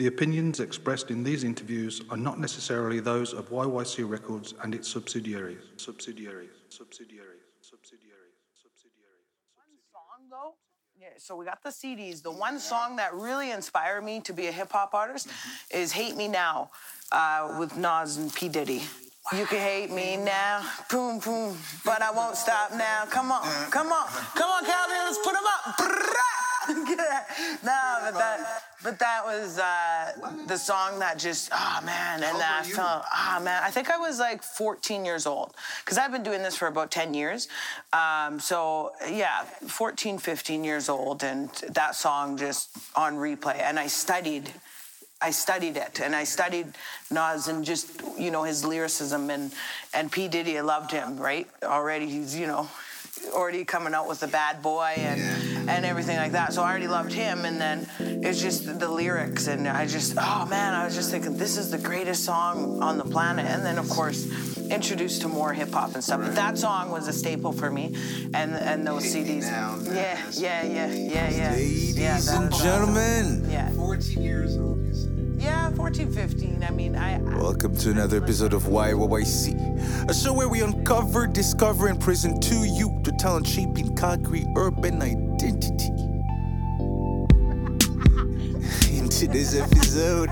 The opinions expressed in these interviews are not necessarily those of YYC Records and its subsidiaries. Subsidiaries. Subsidiaries. Subsidiaries. Subsidiaries. One song though. Yeah, so we got the CDs. The one song that really inspired me to be a hip hop artist is "Hate Me Now" uh, with Nas and P Diddy. You can hate me now, boom boom, but I won't stop now. Come on, come on, come on, Calgary, let's put 'em up. No, but that, but that was uh, the song that just, oh man, and that I felt, ah man, I think I was like 14 years old because I've been doing this for about 10 years. Um, so yeah, 14, 15 years old, and that song just on replay, and I studied. I studied it and I studied Nas and just you know his lyricism and and P Diddy I loved him right already he's you know already coming out with the bad boy and and everything like that. So I already loved him and then it's just the lyrics and I just oh man I was just thinking this is the greatest song on the planet. And then of course introduced to more hip hop and stuff. But that song was a staple for me and and those CDs Now, yeah that's- yeah yeah yeah yeah. Ladies yeah, and that- gentlemen, yeah. 14 years old, you said. Yeah 14 15 I mean I, I welcome to another episode of YYYC, a show where we uncover, discover, and present to you the talent shaping Calgary urban identity. In today's episode,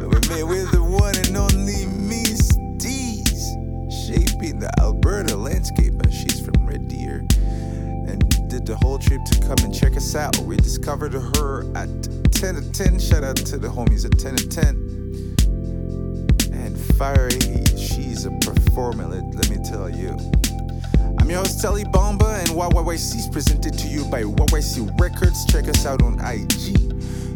we're met with the one and only Miss Tease, shaping the Alberta landscape as she's from Red Deer the whole trip to come and check us out. We discovered her at 10 at 10. Shout out to the homies at 10 at 10. And Fiery, she's a performer, let, let me tell you. I'm your host, Telly Bomba, and YYYC is presented to you by YYC Records. Check us out on IG.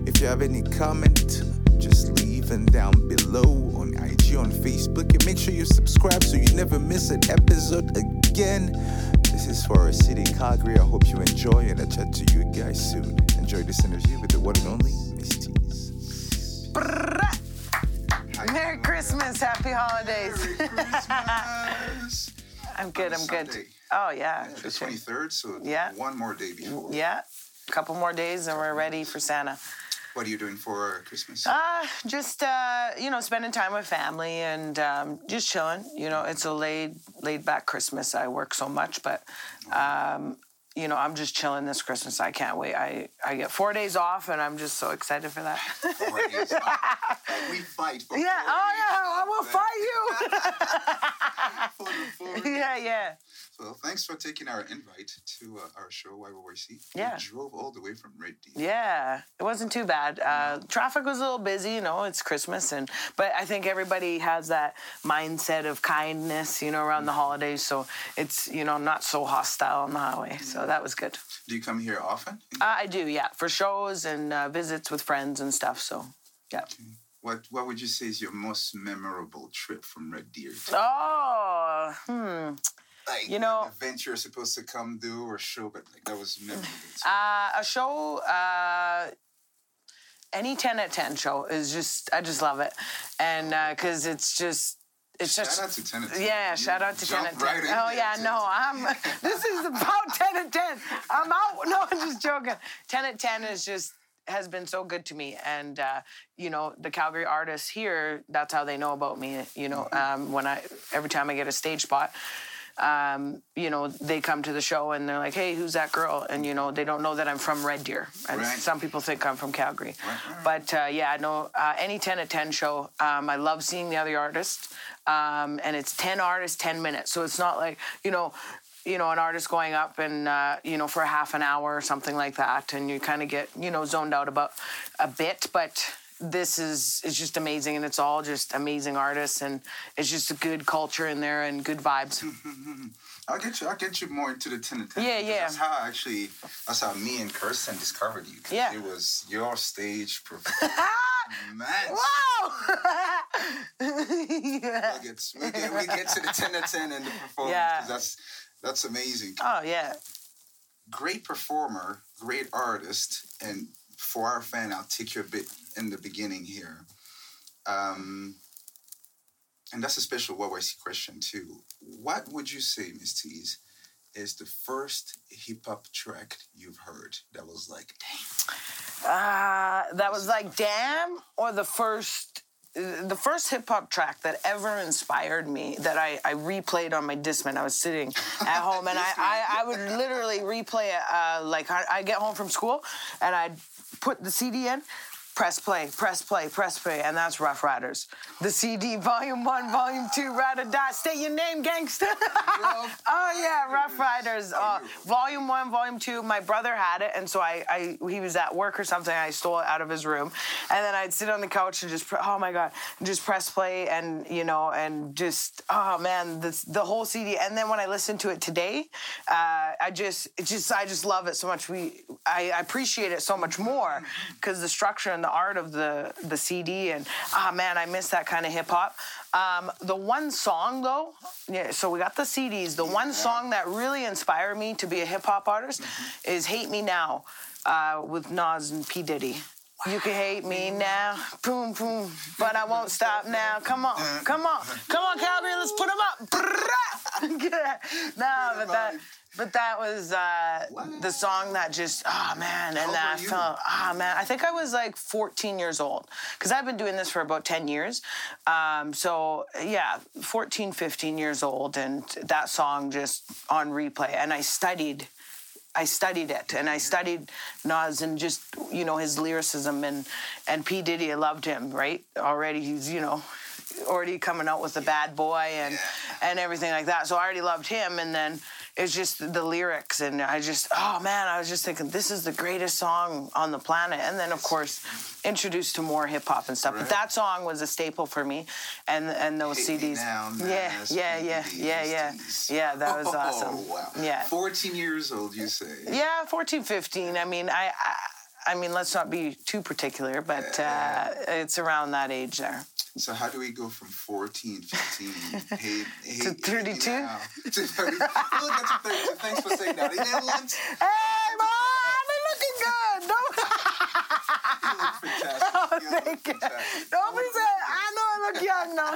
If you have any comment, just leave them down below on IG, on Facebook, and make sure you subscribe so you never miss an episode again. This is for our city, Calgary. I hope you enjoy, and I'll chat to you guys soon. Enjoy this interview with the one and only Miss Tease. Merry Christmas, Happy Holidays. Merry Christmas. I'm good. I'm good. Sunday. Oh yeah, Yeah, the sure. 23rd, so Yeah. one more day before. Yeah, a couple more days and we're ready for Santa. What are you doing for Christmas? Uh, just uh, you know, spending time with family and um, just chilling. You know, it's a laid laid back Christmas. I work so much, but um, you know, I'm just chilling this Christmas. I can't wait. I I get four days off, and I'm just so excited for that. Four days. Like, we fight for yeah. Oh yeah. I will fight you. For the four yeah. Yeah. Well, thanks for taking our invite to uh, our show, YYC. Yeah. We drove all the way from Red Deer. Yeah, it wasn't too bad. Uh, traffic was a little busy, you know. It's Christmas, and but I think everybody has that mindset of kindness, you know, around the holidays. So it's you know not so hostile on the highway. So that was good. Do you come here often? Uh, I do, yeah, for shows and uh, visits with friends and stuff. So yeah. What What would you say is your most memorable trip from Red Deer? To, Oh, hmm. Like you know- an event you're supposed to come do or show, but like that was never. Uh, a show. Uh, any ten at ten show is just I just love it, and because it's just it's Shout just out to 10 at 10. Yeah, You shout out to 10 at 10. right oh, yeah, too. no, I'm. This is about 10 at 10. I'm out. No, I'm just joking. 10 at 10 is just has been so good to me and uh, you know the calgary artists here that's how they know about me you know Mm-hmm. um, when i every time i get a stage spot um, you know they come to the show and they're like hey who's that girl and you know they don't know that i'm from red deer and Right. some people think i'm from calgary Right, but uh, yeah, no, uh, any 10 at 10 show, um, I love seeing the other artists. Um, and it's 10 artists, 10 minutes. So it's not like, you know, you know, an artist going up and, uh, you know, for half an hour or something like that. And you kind of get, you know, zoned out about a bit. But this is, is just amazing. And it's all just amazing artists. And it's just a good culture in there and good vibes. I'll get you. I'll get you more into the ten and ten. Yeah, yeah. That's how I actually. That's how me and Kirsten discovered you. Yeah. It was your stage performance. wow! yeah. We'll get, we get we get to the ten and ten and the performance. Yeah. That's that's amazing. Oh, yeah. Great performer, great artist, and for our fan, I'll take you a bit in the beginning here. Um, and that's a special YYC question too. What would you say, Miss Tease, is the first hip hop track you've heard that was like, dang, Uh, that was like Damn or the first the first hip hop track that ever inspired me that I, I replayed on my Discman. I was sitting at home and I, I, I would literally replay it. Uh, like I, I get home from school and I'd put the CD in, press play, press play, press play, and that's Ruff Ryders. The CD, Volume One, Volume Two, Ride or Die. State your name, gangster. oh yeah, Ruff Ryders. Uh, volume One, Volume Two. My brother had it, and so I, I, he was at work or something. I stole it out of his room, and then I'd sit on the couch and just, pre- oh my god, just press play, and you know, and just, oh man, this, the whole CD. And then when I listen to it today, uh, I just, it just, I just love it so much. We, I, I appreciate it so much more because the structure and the art of the the CD and ah man, I miss that kind of hip hop. Um, the one song though, yeah. So we got the CDs. The one song that really inspired me to be a hip hop artist is "Hate Me Now" uh, with Nas and P Diddy. You can hate me now, boom, boom, but I won't stop now. Come on, come on, come on, Calgary, let's put them up. no, but that, but that was uh, the song that just, oh man, and that were felt, oh man, I think I was like 14 years old because I've been doing this for about 10 years. Um, so yeah, 14, 15 years old, and that song just on replay, and I studied. I studied it and I studied Nas and just you know his lyricism and and P. Diddy I loved him right? Already he's you know already coming out with the bad boy and and everything like that so I already loved him and then it's just the lyrics and I just oh man I was just thinking this is the greatest song on the planet. And then of course introduced to more hip hop and stuff. But that song was a staple for me. And and those Me CDs Now, yeah yeah yeah yeah yeah yeah. That was Oh, awesome. wow. yeah. 14 years old, you say? yeah, 14, 15. I mean, I, I, I mean, let's not be too particular, but uh, it's around that age there. So how do we go from 14, 15, hate, hate, To 32? hate me now, to 30? We'll get to 32. Thanks for saying that. And then once, Hey, mom, I'm looking good. Don't, you look fantastic. oh, You look thank you. fantastic. Don't be saying, I know I look young now.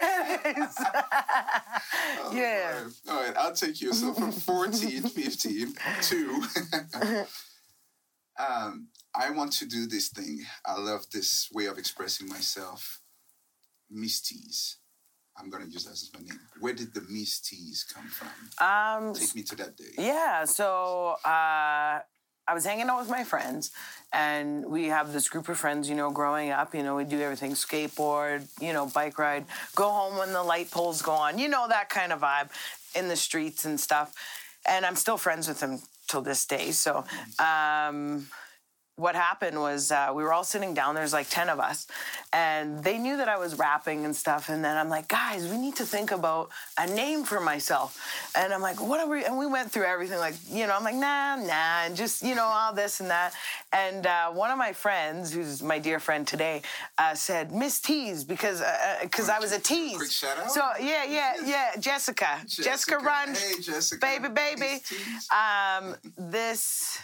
Anyways. yeah. All right, I'll take you. So from 14, 15 to. um, I want to do this thing. I love this way of expressing myself. Miss Tease. I'm going to use that as my name. Where did the Miss Tease come from? Um, Take me to that day. Yeah, so uh, I was hanging out with my friends, and we have this group of friends, you know, growing up. You know, we do everything skateboard, you know, bike ride, go home when the light poles go on, you know, that kind of vibe in the streets and stuff. And I'm still friends with them till this day. So, um, what happened was uh, we were all sitting down. There's like ten of us, and they knew that I was rapping and stuff. And then I'm like, guys, we need to think about a name for myself. And I'm like, what are we? And we went through everything. Like, you know, I'm like, nah, nah, and just you know all this and that. And uh, one of my friends, who's my dear friend today, uh, said Miss Tease because because I was a tease. quick shout out? So yeah, yeah, yeah, Jessica, Jessica, Run, Hey, Jessica. baby, baby. Um, this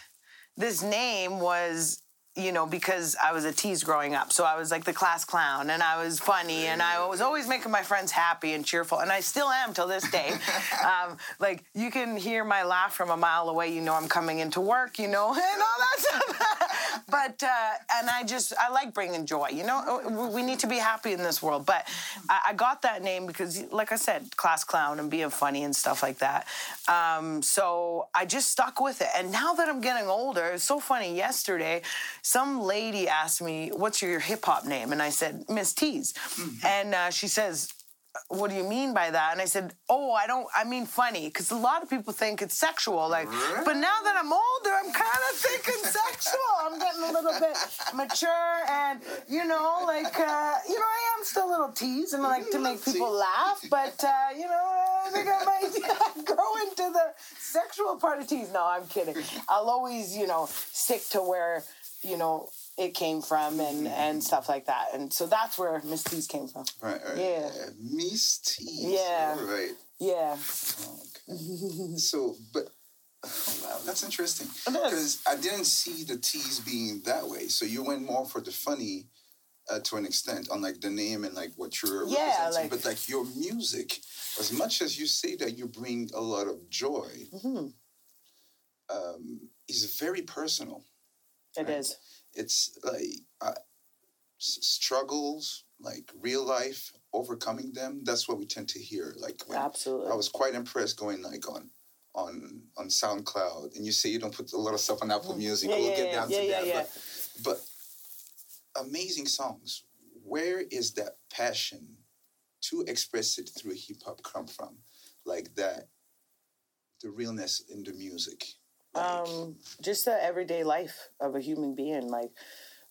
this name was you know because i was a tease growing up. So i was like the class clown and i was funny and i was always making my friends happy and cheerful and i still am till this day. Um, like you can hear my laugh from a mile away. You know i'm coming into work you know and all that stuff but uh, and i just i like bringing joy you know? We need to be happy in this world. But i, I got that name because like i said class clown and being funny and stuff like that. Um, so i just stuck with it. And now that i'm getting older it's so funny. Yesterday some lady asked me what's your hip-hop name? And i said miss tease and uh, she says what do you mean by that? And I said, oh, I don't, I mean funny, because a lot of people think it's sexual. Like, but now that I'm older, I'm kind of thinking sexual. I'm getting a little bit mature, and you know, like, uh, you know, I am still a little tease and I like to make people laugh, but uh, you know, I think I might grow into the sexual part of tease. No, I'm kidding. I'll always, you know, stick to where, you know. It came from and and stuff like that, and so that's where Miss Tease came from. Right, right. Yeah. Miss Tease. Yeah. All right. Yeah. Okay. so, but oh, wow, that's interesting because I didn't see the tease being that way. So you went more for the funny uh, to an extent, on like the name and like what you're Yeah, representing. like- but like your music, as much as you say that you bring a lot of joy, Mhm. um, is very personal. It right? is. It's like uh, struggles, like real life, overcoming them. That's what we tend to hear. Like when Absolutely. I was quite impressed going like on on on SoundCloud, and you say you don't put a lot of stuff on Apple Music. Mm. Yeah, we'll yeah, get yeah, down yeah, to yeah, that. yeah. But, but amazing songs. Where is that passion to express it through hip hop come from? Like that, the realness in the music. Um, just the everyday life of a human being. Like,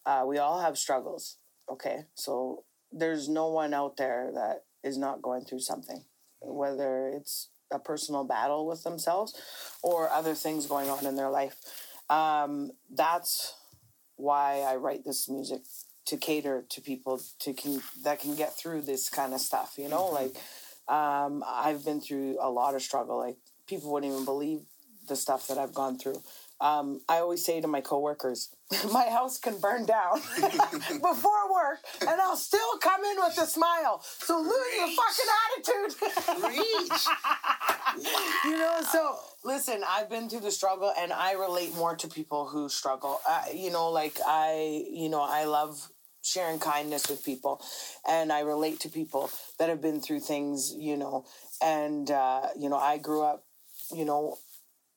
uh, we all have struggles. Okay, so there's no one out there that is not going through something, whether it's a personal battle with themselves or other things going on in their life. Um, that's why I write this music to cater to people to can that can get through this kind of stuff. You know, like um, I've been through a lot of struggle. Like people wouldn't even believe the stuff that I've gone through. Um, I always say to my coworkers, my house can burn down before work, and I'll still come in with a smile. So lose your fucking attitude. Reach. you know so listen i've been through the struggle and i relate more to people who struggle uh, you know like i you know i love sharing kindness with people and i relate to people that have been through things you know and uh, you know i grew up you know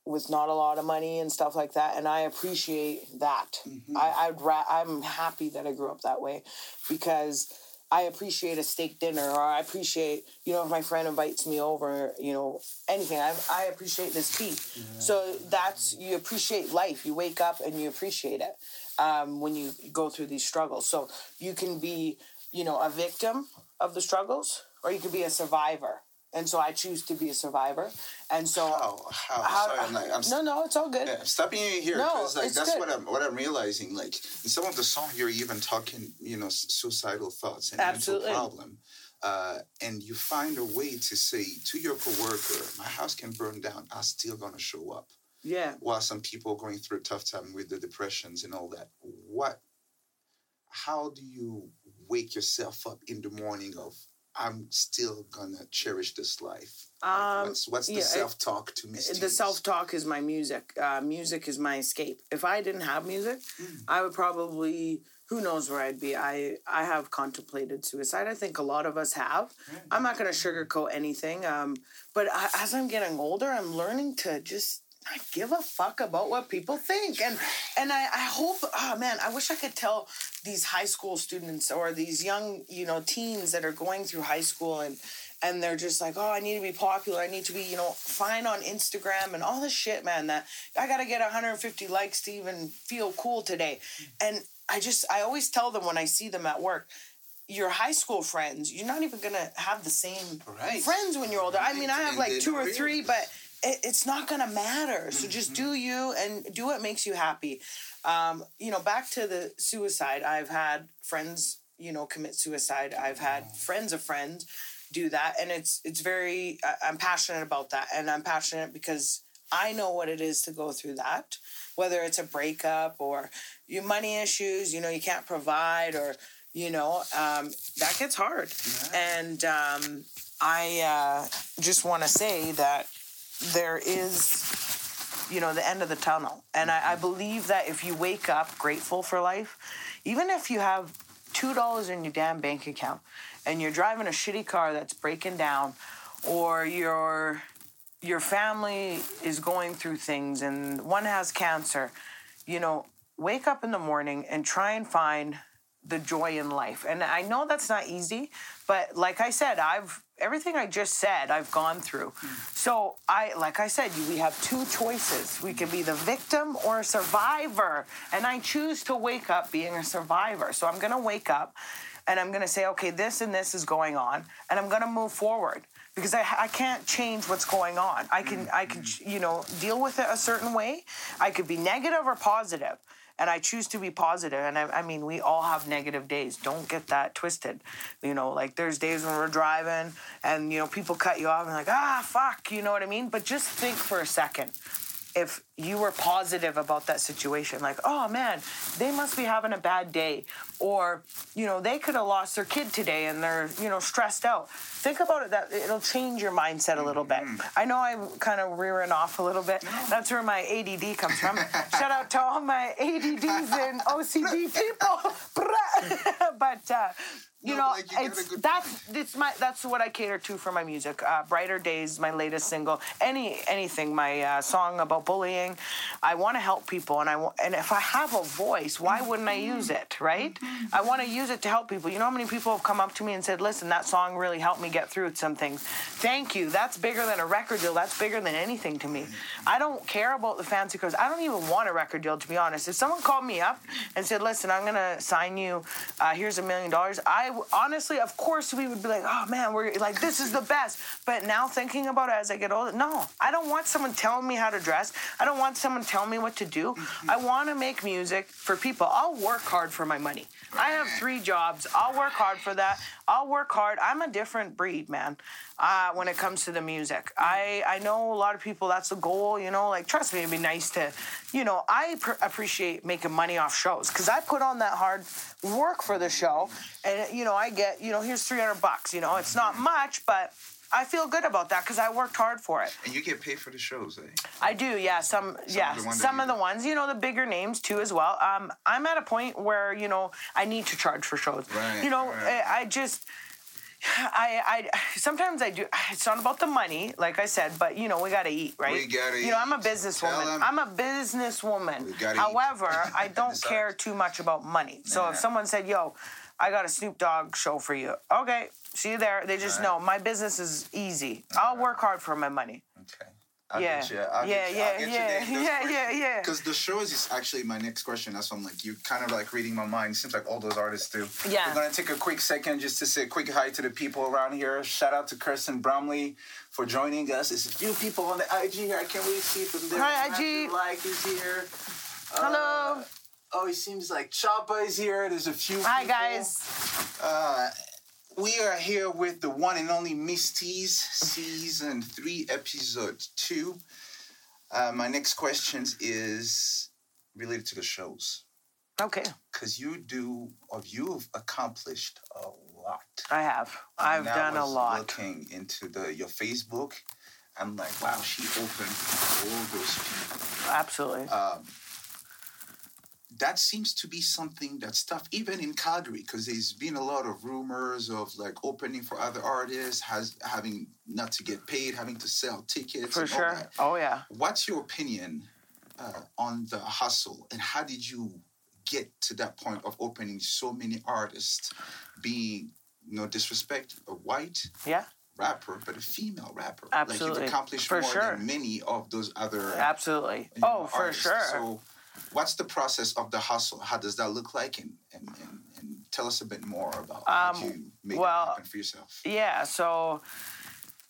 with not a lot of money and stuff like that and i appreciate that I, i'd ra- i'm happy that i grew up that way because I appreciate a steak dinner, or I appreciate, you know, if my friend invites me over, you know, anything. I, I appreciate this tea. So that's, you appreciate life. You wake up and you appreciate it um, when you go through these struggles. So you can be, you know, a victim of the struggles, or you can be a survivor. And so I choose to be a survivor. And so, How? How? how- Sorry, I'm like, I'm no, no, it's all good. Yeah, I'm stopping you here No, because like it's that's good. what I'm what I'm realizing. Like in some of the songs, you're even talking, you know, suicidal thoughts and Absolutely. mental problem, uh, and you find a way to say to your coworker, "My house can burn down. I'm still gonna show up." Yeah. While some people are going through a tough time with the depressions and all that, what? How do you wake yourself up in the morning of? I'm still gonna cherish this life. Like, Um, what's what's the yeah, self talk to me? the self talk is my music. Uh, music is my escape. If I didn't have music, I would probably who knows where I'd be. I I have contemplated suicide. I think a lot of us have. I'm not to sugarcoat anything. Um, but I, as I'm getting older, I'm learning to just not give a fuck about what people think. And and I, I hope. Oh man, I wish I could tell these high school students or these young you know teens that are going through high school and and they're just like, oh, I need to be popular. I need to be, you know, fine on Instagram and all this shit, man. That I gotta get 150 likes to even feel cool today. And I just, I always tell them when I see them at work, your high school friends, you're not even gonna have the same Right. friends when you're older. I mean, I have like two or three, but it, it's not gonna matter. So just do you and do what makes you happy. Um, you know, back to the suicide. I've had friends, you know, commit suicide. I've had friends of friends do that, and it's it's very. I'm passionate about that, and I'm passionate because I know what it is to go through that. Whether it's a breakup or your money issues, you know, you can't provide, or you know, um, that gets hard. And um, I uh, just want to say that there is you know, the end of the tunnel. And I, I mm-hmm. believe that if you wake up grateful for life, even if you have two dollars in your damn bank account and you're driving a shitty car that's breaking down, or your your family is going through things and one has cancer, you know, wake up in the morning and try and find the joy in life. And I know that's not easy, but like I said, I've everything I just said, I've gone through. So I like I said, we have two choices. We can be the victim or a survivor. And I choose to wake up being a survivor. So I'm gonna wake up and I'm gonna say, okay, this and this is going on, and I'm gonna move forward. Because I, I can't change what's going on. I can I can mm. you know deal with it a certain way. I could be negative or positive and I choose to be positive. And I, I mean, we all have negative days. Don't get that twisted. You know, like there's days when we're driving and, you know, people cut you off and like, ah, fuck, you know what I mean? But just think for a second. If you were positive about that situation like oh man they must be having a bad day or you know they could have lost their kid today and they're you know stressed out. Think about it that it'll change your mindset a little bit. I know i'm kind of rearing off a little bit. That's where my ADD comes from. Shout out to all my ADDs and ocd people. But uh, you No, know, like, you it's good that's it's my that's what I cater to for my music. Uh, Brighter Days, my latest single, any anything, my uh, song about bullying. I want to help people, and I wa- and if I have a voice, why wouldn't I use it? Right? I want to use it to help people. You know how many people have come up to me and said, "Listen, that song really helped me get through some things." Thank you. That's bigger than a record deal. That's bigger than anything to me. I don't care about the fancy cars. I don't even want a record deal, to be honest. If someone called me up and said, "Listen, I'm gonna sign you. Uh, here's a million dollars," I honestly, of course, we would be like, "Oh man, we're like this is the best." But now thinking about it as I get older, no, I don't want someone telling me how to dress. I don't want someone telling me what to do. Mm-hmm. I want to make music for people. I'll work hard for my money. I have three jobs. I'll work hard for that. I'll work hard. I'm a different breed, man. Uh, when it comes to the music, I I know a lot of people. That's the goal, you know. Like, trust me, it'd be nice to, you know. I pr- appreciate making money off shows because I put on that hard work for the show, and you know, I get, you know, here's 300 bucks. You know, it's not much, but I feel good about that because I worked hard for it. And you get paid for the shows, eh? I do, yeah. Some, yeah, of the ones that some of the ones, you know, the bigger names too as well. Um, I'm at a point where you know I need to charge for shows. Right, you know, right. I, I just. I, I sometimes I do. It's not about the money, like I said, but you know we gotta eat, right? We gotta You know, I'm a businesswoman. I'm a businesswoman. We gotta eat. However, I don't care too much about money. So Yeah. if someone said, "Yo, I got a Snoop Dogg show for you," okay, see you there. They just Right. know my business is easy. I'll work hard for my money. Okay. I'll Yeah. get you. I'll Yeah, get you. yeah, I'll get yeah, you yeah, yeah, yeah. Because the shows is actually my next question. That's why I'm like, you're kind of like reading my mind. Seems like all those artists do. Yeah. We're gonna take a quick second just to say a quick hi to the people around here. Shout out to Kirsten Bromley for joining us. There's a few people on the IG here. I can't really see from there. Hi, IG. Like is here. Hello. Uh, oh, it seems like Choppa is here. There's a few. Hi people. guys. Uh, we are here with the one and only Miss Tease, season three, episode two. Uh, my next question is related to the shows Okay, because you do, or you've accomplished a lot. I have. I've And I done a was lot. Looking into the your Facebook, I'm like, wow, she opened all those people. Absolutely. Um, that seems to be something that's tough, even in Calgary, because there's been a lot of rumors of like opening for other artists, has having not to get paid, having to sell tickets. For and all sure. that. Oh yeah. What's your opinion uh, on the hustle, and how did you get to that point of opening so many artists, being no disrespect, a white Yeah. rapper, but a female rapper? Absolutely. Like you've accomplished For more sure. than many of those other Absolutely. you know, Oh, for artists. sure. So, what's the process of the hustle? How does that look like? And, and, and, and tell us a bit more about how Um, you make well, it happen for yourself. Yeah, so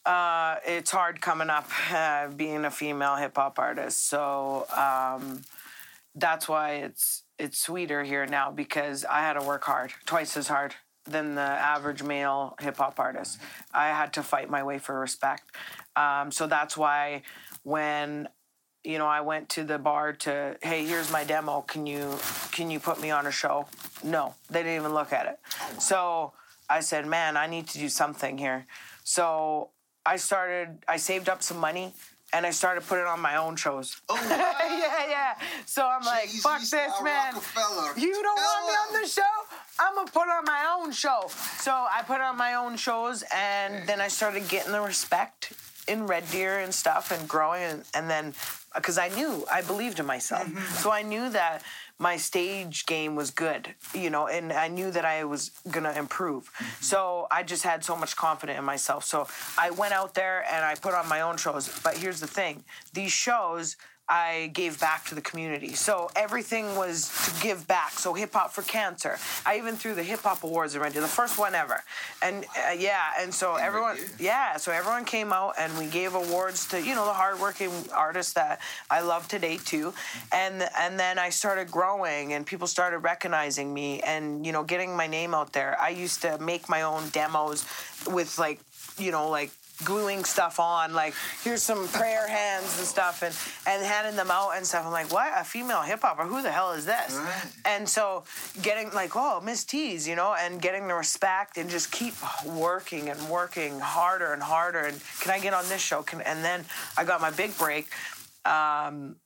uh, it's hard coming up uh, being a female hip hop artist. So um, that's why it's it's sweeter here now because I had to work hard, twice as hard than the average male hip hop artist. I had to fight my way for respect. Um, so that's why when you know I went to the bar to hey here's my demo can you can you put me on a show? No, they didn't even look at it. So I said, man, I need to do something here. So I started, I saved up some money and I started putting on my own shows. Oh, yeah, yeah. So I'm like, fuck this, man. You don't want me on the show? I'm gonna put on my own show. So I put on my own shows, and then I started getting the respect in Red Deer and stuff, and growing, and, and then because I knew I believed in myself, mm-hmm. so I knew that my stage game was good, you know, and I knew that I was gonna improve. Mm-hmm. So I just had so much confidence in myself. So I went out there and I put on my own shows. But here's the thing: these shows. I gave back to the community. So everything was to give back. So hip hop for cancer. I even threw the hip hop awards already, the first one ever. And uh, yeah, and so everyone, yeah, so everyone came out and we gave awards to you know the hardworking artists that I love today too. And and then I started growing and people started recognizing me and you know getting my name out there. I used to make my own demos with like you know like gluing stuff on, like here's some prayer hands and stuff, and and handing them out and stuff. I'm like, what? A female hip hopper? Who the hell is this? Right. And so getting like, oh, Miss Tease, you know, and getting the respect and just keep working and working harder and harder. And can I get on this show? Can and then I got my big break. Um,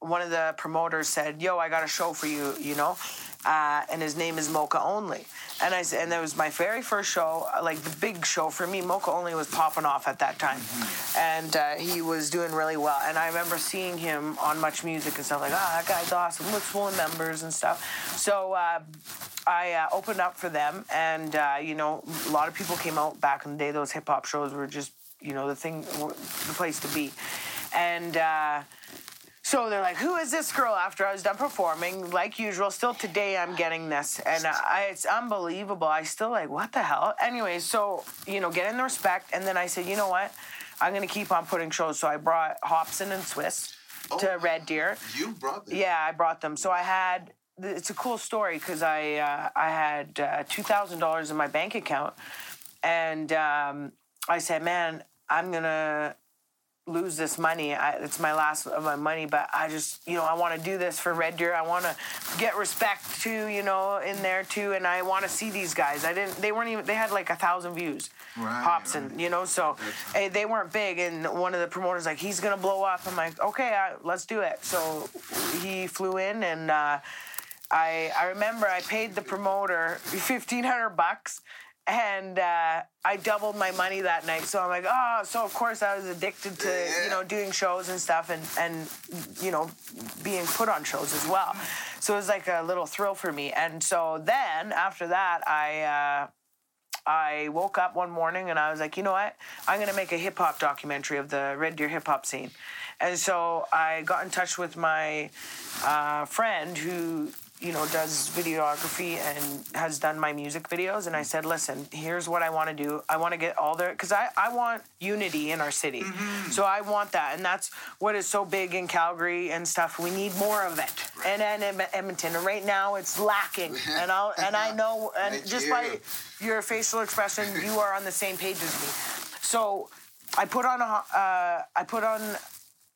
one of the promoters said, "Yo, I got a show for you," you know, uh, and his name is Moka Only. And I and that was my very first show, like the big show for me. Moka Only was popping off at that time, and uh, he was doing really well. And I remember seeing him on Much Music and stuff like, "Ah, that guy's awesome. Looks full of members and stuff." So. Uh, I uh, opened up for them, and uh, you know, a lot of people came out back in the day. Those hip hop shows were just, you know, the thing, the place to be, and uh, so they're like, "Who is this girl?" After I was done performing, like usual, still today I'm getting this, and I, it's unbelievable. I still like, what the hell? Anyway, so you know, getting the respect, and then I said, you know what? I'm gonna keep on putting shows. So I brought Hopsin and SwizZz to Oh. Red Deer. You brought them. Yeah, I brought them. So I had. It's a cool story because I uh, I had uh, two thousand dollars in my bank account, and um, I said, "Man, I'm gonna lose this money. I, it's my last of my money, but I just, you know, I want to do this for Red Deer. I want to get respect too, you know, in there too, and I want to see these guys. I didn't. They weren't even. They had like a thousand views. Right, Hopsin, right. you know, so eh, they weren't big. And one of the promoters like, he's gonna blow up. I'm like, okay, I, let's do it. So he flew in, and uh, I I remember I paid the promoter fifteen hundred bucks. And uh, I doubled my money that night, so I'm like, oh, so of course I was addicted to, you know, doing shows and stuff, and and you know, being put on shows as well. So it was like a little thrill for me. And so then after that, I. Uh, I woke up one morning and I was like, you know what? I'm going to make a hip hop documentary of the Red Deer hip hop scene. And so I got in touch with my uh, friend who, you know, does videography and has done my music videos. And I said, listen, here's what I want to do. I want to get all the, because I, I want unity in our city. So I want that. And that's what is so big in Calgary and stuff. We need more of it. And, and in Edmonton. And right now it's lacking. And, I'll, and I know, and I just hear by, your facial expression, you are on the same page as me. So I put on a, uh, I put on,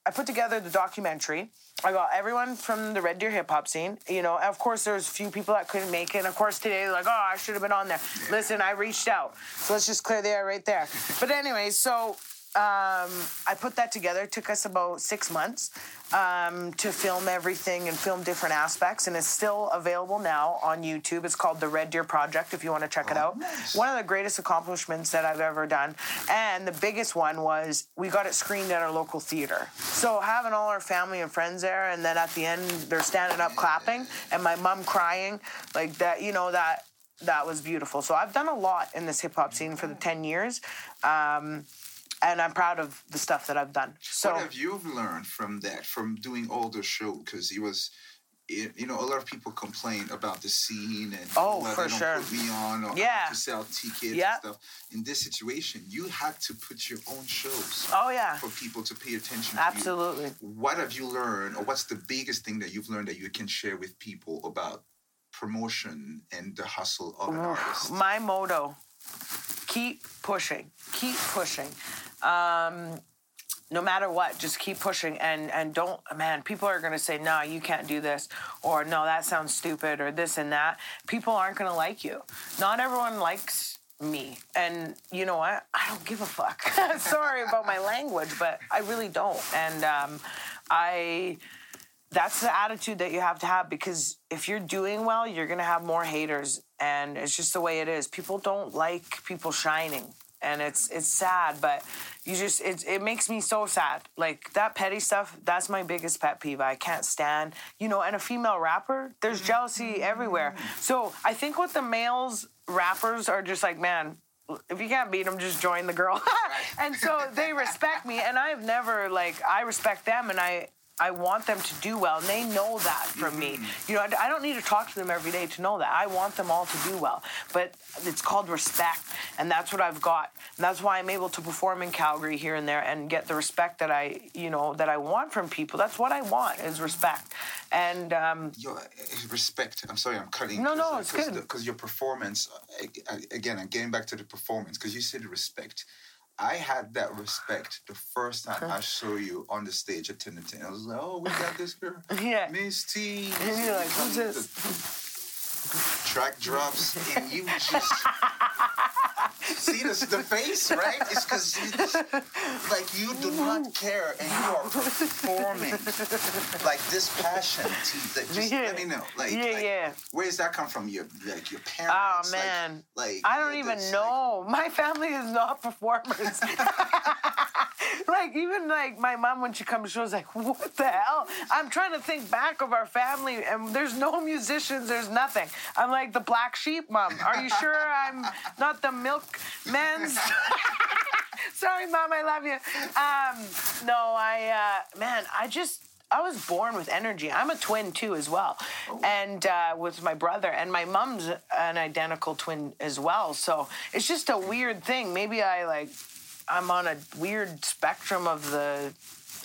I put together the documentary. I got everyone from the Red Deer hip hop scene. You know, of course, there's a few people that couldn't make it. And of course, today they're like, oh, I should have been on there. Listen, I reached out. So let's just clear the air right there. But anyway, so um, I put that together. It took us about six months um, to film everything and film different aspects, and it's still available now on YouTube. It's called the Red Deer Project. If you want to check it out, one of the greatest accomplishments that I've ever done, and the biggest one was we got it screened at our local theater. So having all our family and friends there, and then at the end they're standing up clapping, and my mom crying, like that. You know that that was beautiful. So I've done a lot in this hip hop scene for the ten years. Um, and I'm proud of the stuff that I've done. So what have you learned from that, from doing all the show? Because it was, it, you know, a lot of people complain about the scene and Oh, "Well, for they don't sure. put me on or Yeah. to sell tickets Yeah. and stuff. In this situation, you had to put your own shows oh yeah, for people to pay attention. to you. absolutely. What have you learned, or what's the biggest thing that you've learned that you can share with people about promotion and the hustle of an artist? My motto: keep pushing, keep pushing. Um, no matter what, just keep pushing and and don't man, people are gonna say, no, you can't do this, or no, that sounds stupid, or this and that. People aren't gonna like you. Not everyone likes me. And you know what? I don't give a fuck. Sorry about my language, but I really don't. And um, I that's the attitude that you have to have because if you're doing well, you're gonna have more haters, and it's just the way it is. People don't like people shining, and it's it's sad, but you just it it makes me so sad. Like that petty stuff, that's my biggest pet peeve. I can't stand, you know. And a female rapper, there's mm-hmm. jealousy everywhere. So I think what the males rappers are just like, man. If you can't beat them, just join the girl. and so they respect me, and I've never like I respect them, and I I want them to do well, and they know that from me. You know, I don't need to talk to them every day to know that. I want them all to do well, but it's called respect, and that's what I've got. And that's why I'm able to perform in Calgary here and there and get the respect that I, you know, that I want from people. That's what I want is respect, and um, your uh, respect. I'm sorry, I'm cutting. No, no, it's good. Because your performance, ag- ag- again, I'm getting back to the performance because you said respect. I had that respect the first time I saw you on the stage at 10 at 10. I was like, oh, we got this girl, Yeah. Miss T. And you're like, who's this? Track drops, and you just see the, the face, right? It's because like you do not care, and you are performing like this passion. To, like, just let me know, like, Yeah, like, yeah. where does that come from? Your like your oh, parents? Oh man, like, I uh, don't even this, know. My family is not performers. like even like my mom when she comes, she was like, "What the hell?" I'm trying to think back of our family, and there's no musicians. There's nothing. I'm like the black sheep, mom. Are you sure I'm not the milk milkman's? Sorry, mom. I love you. Um, no, I uh, man, I just. I was born with energy. I'm a twin too, as well, and uh, with my brother, and my mom's an identical twin as well. So it's just a weird thing. Maybe I like, I'm on a weird spectrum of the,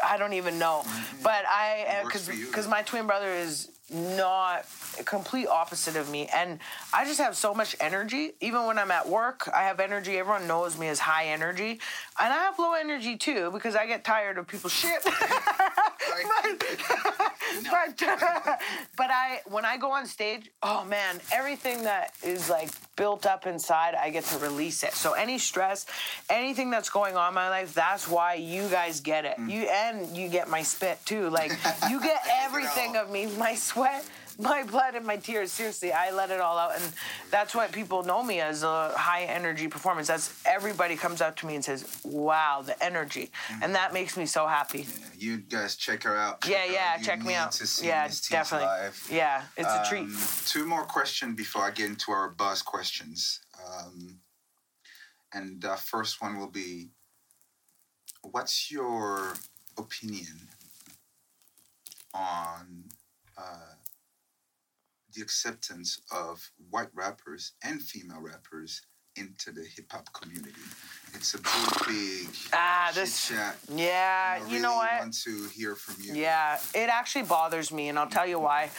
I don't even know, but I Mm-hmm. Works because because my twin brother is not a complete opposite of me, and I just have so much energy. Even when I'm at work, I have energy. Everyone knows me as high energy, and I have low energy too because I get tired of people's shit. but but I when I go on stage, oh man, everything that is like built up inside, I get to release it. So any stress, anything that's going on in my life, that's why you guys get it. You and you get my spit too. Like you get everything of me, my sweat. My blood and my tears. Seriously, I let it all out, and that's what people know me as a high energy performance. That's everybody comes up to me and says, "Wow, the energy," and that makes me so happy. You guys check her out. Yeah, Check yeah, out. Check me out. Yeah, definitely. live. Yeah, it's a treat. Um, Two more questions before I get into our buzz questions. Um, and the first one will be What's your opinion on uh, the acceptance of white rappers and female rappers into the hip hop community? It's a big Ah, this. chit-chat. Yeah, I you know really what? want to hear from you. Yeah, it actually bothers me, and I'll tell you why.